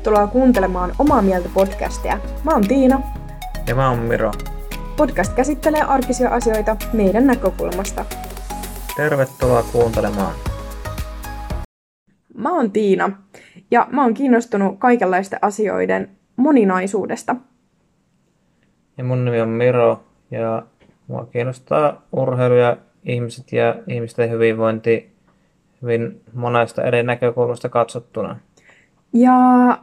Tervetuloa kuuntelemaan Omaa mieltä podcastia. Mä oon Tiina. Ja mä oon Miro. Podcast käsittelee arkisia asioita meidän näkökulmasta. Tervetuloa kuuntelemaan. Mä oon Tiina ja mä oon kiinnostunut kaikenlaisten asioiden moninaisuudesta. Ja mun nimi on Miro ja mua kiinnostaa urheilu ja ihmiset ja ihmisten hyvinvointi hyvin monesta eri näkökulmasta katsottuna. Ja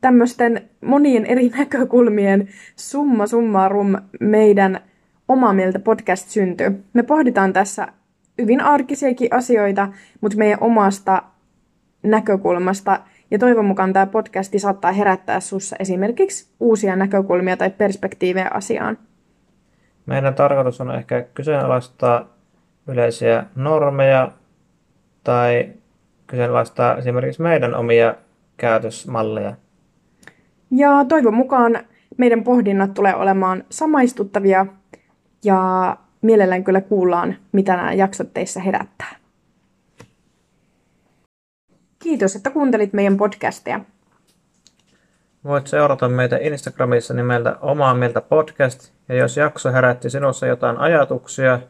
tämmöisten monien eri näkökulmien summa summarum meidän Oma mieltä podcast syntyy. Me pohditaan tässä hyvin arkisiakin asioita, mutta meidän omasta näkökulmasta. Ja toivon mukaan tämä podcasti saattaa herättää sussa esimerkiksi uusia näkökulmia tai perspektiivejä asiaan. Meidän tarkoitus on ehkä kyseenalaistaa yleisiä normeja tai kyseenalaistaa esimerkiksi meidän omia käytösmalleja. Ja toivon mukaan meidän pohdinnat tulee olemaan samaistuttavia ja mielellään kyllä kuullaan, mitä nämä jaksot teissä herättää. Kiitos, että kuuntelit meidän podcastia. Voit seurata meitä Instagramissa nimeltä Omaa Mieltä Podcast, ja jos jakso herätti sinussa jotain ajatuksia,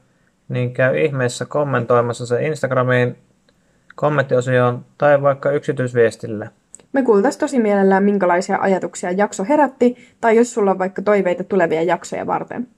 niin käy ihmeessä kommentoimassa se Instagramiin kommenttiosioon tai vaikka yksityisviestillä. Me kuultaisiin tosi mielellään, minkälaisia ajatuksia jakso herätti, tai jos sulla on vaikka toiveita tulevia jaksoja varten.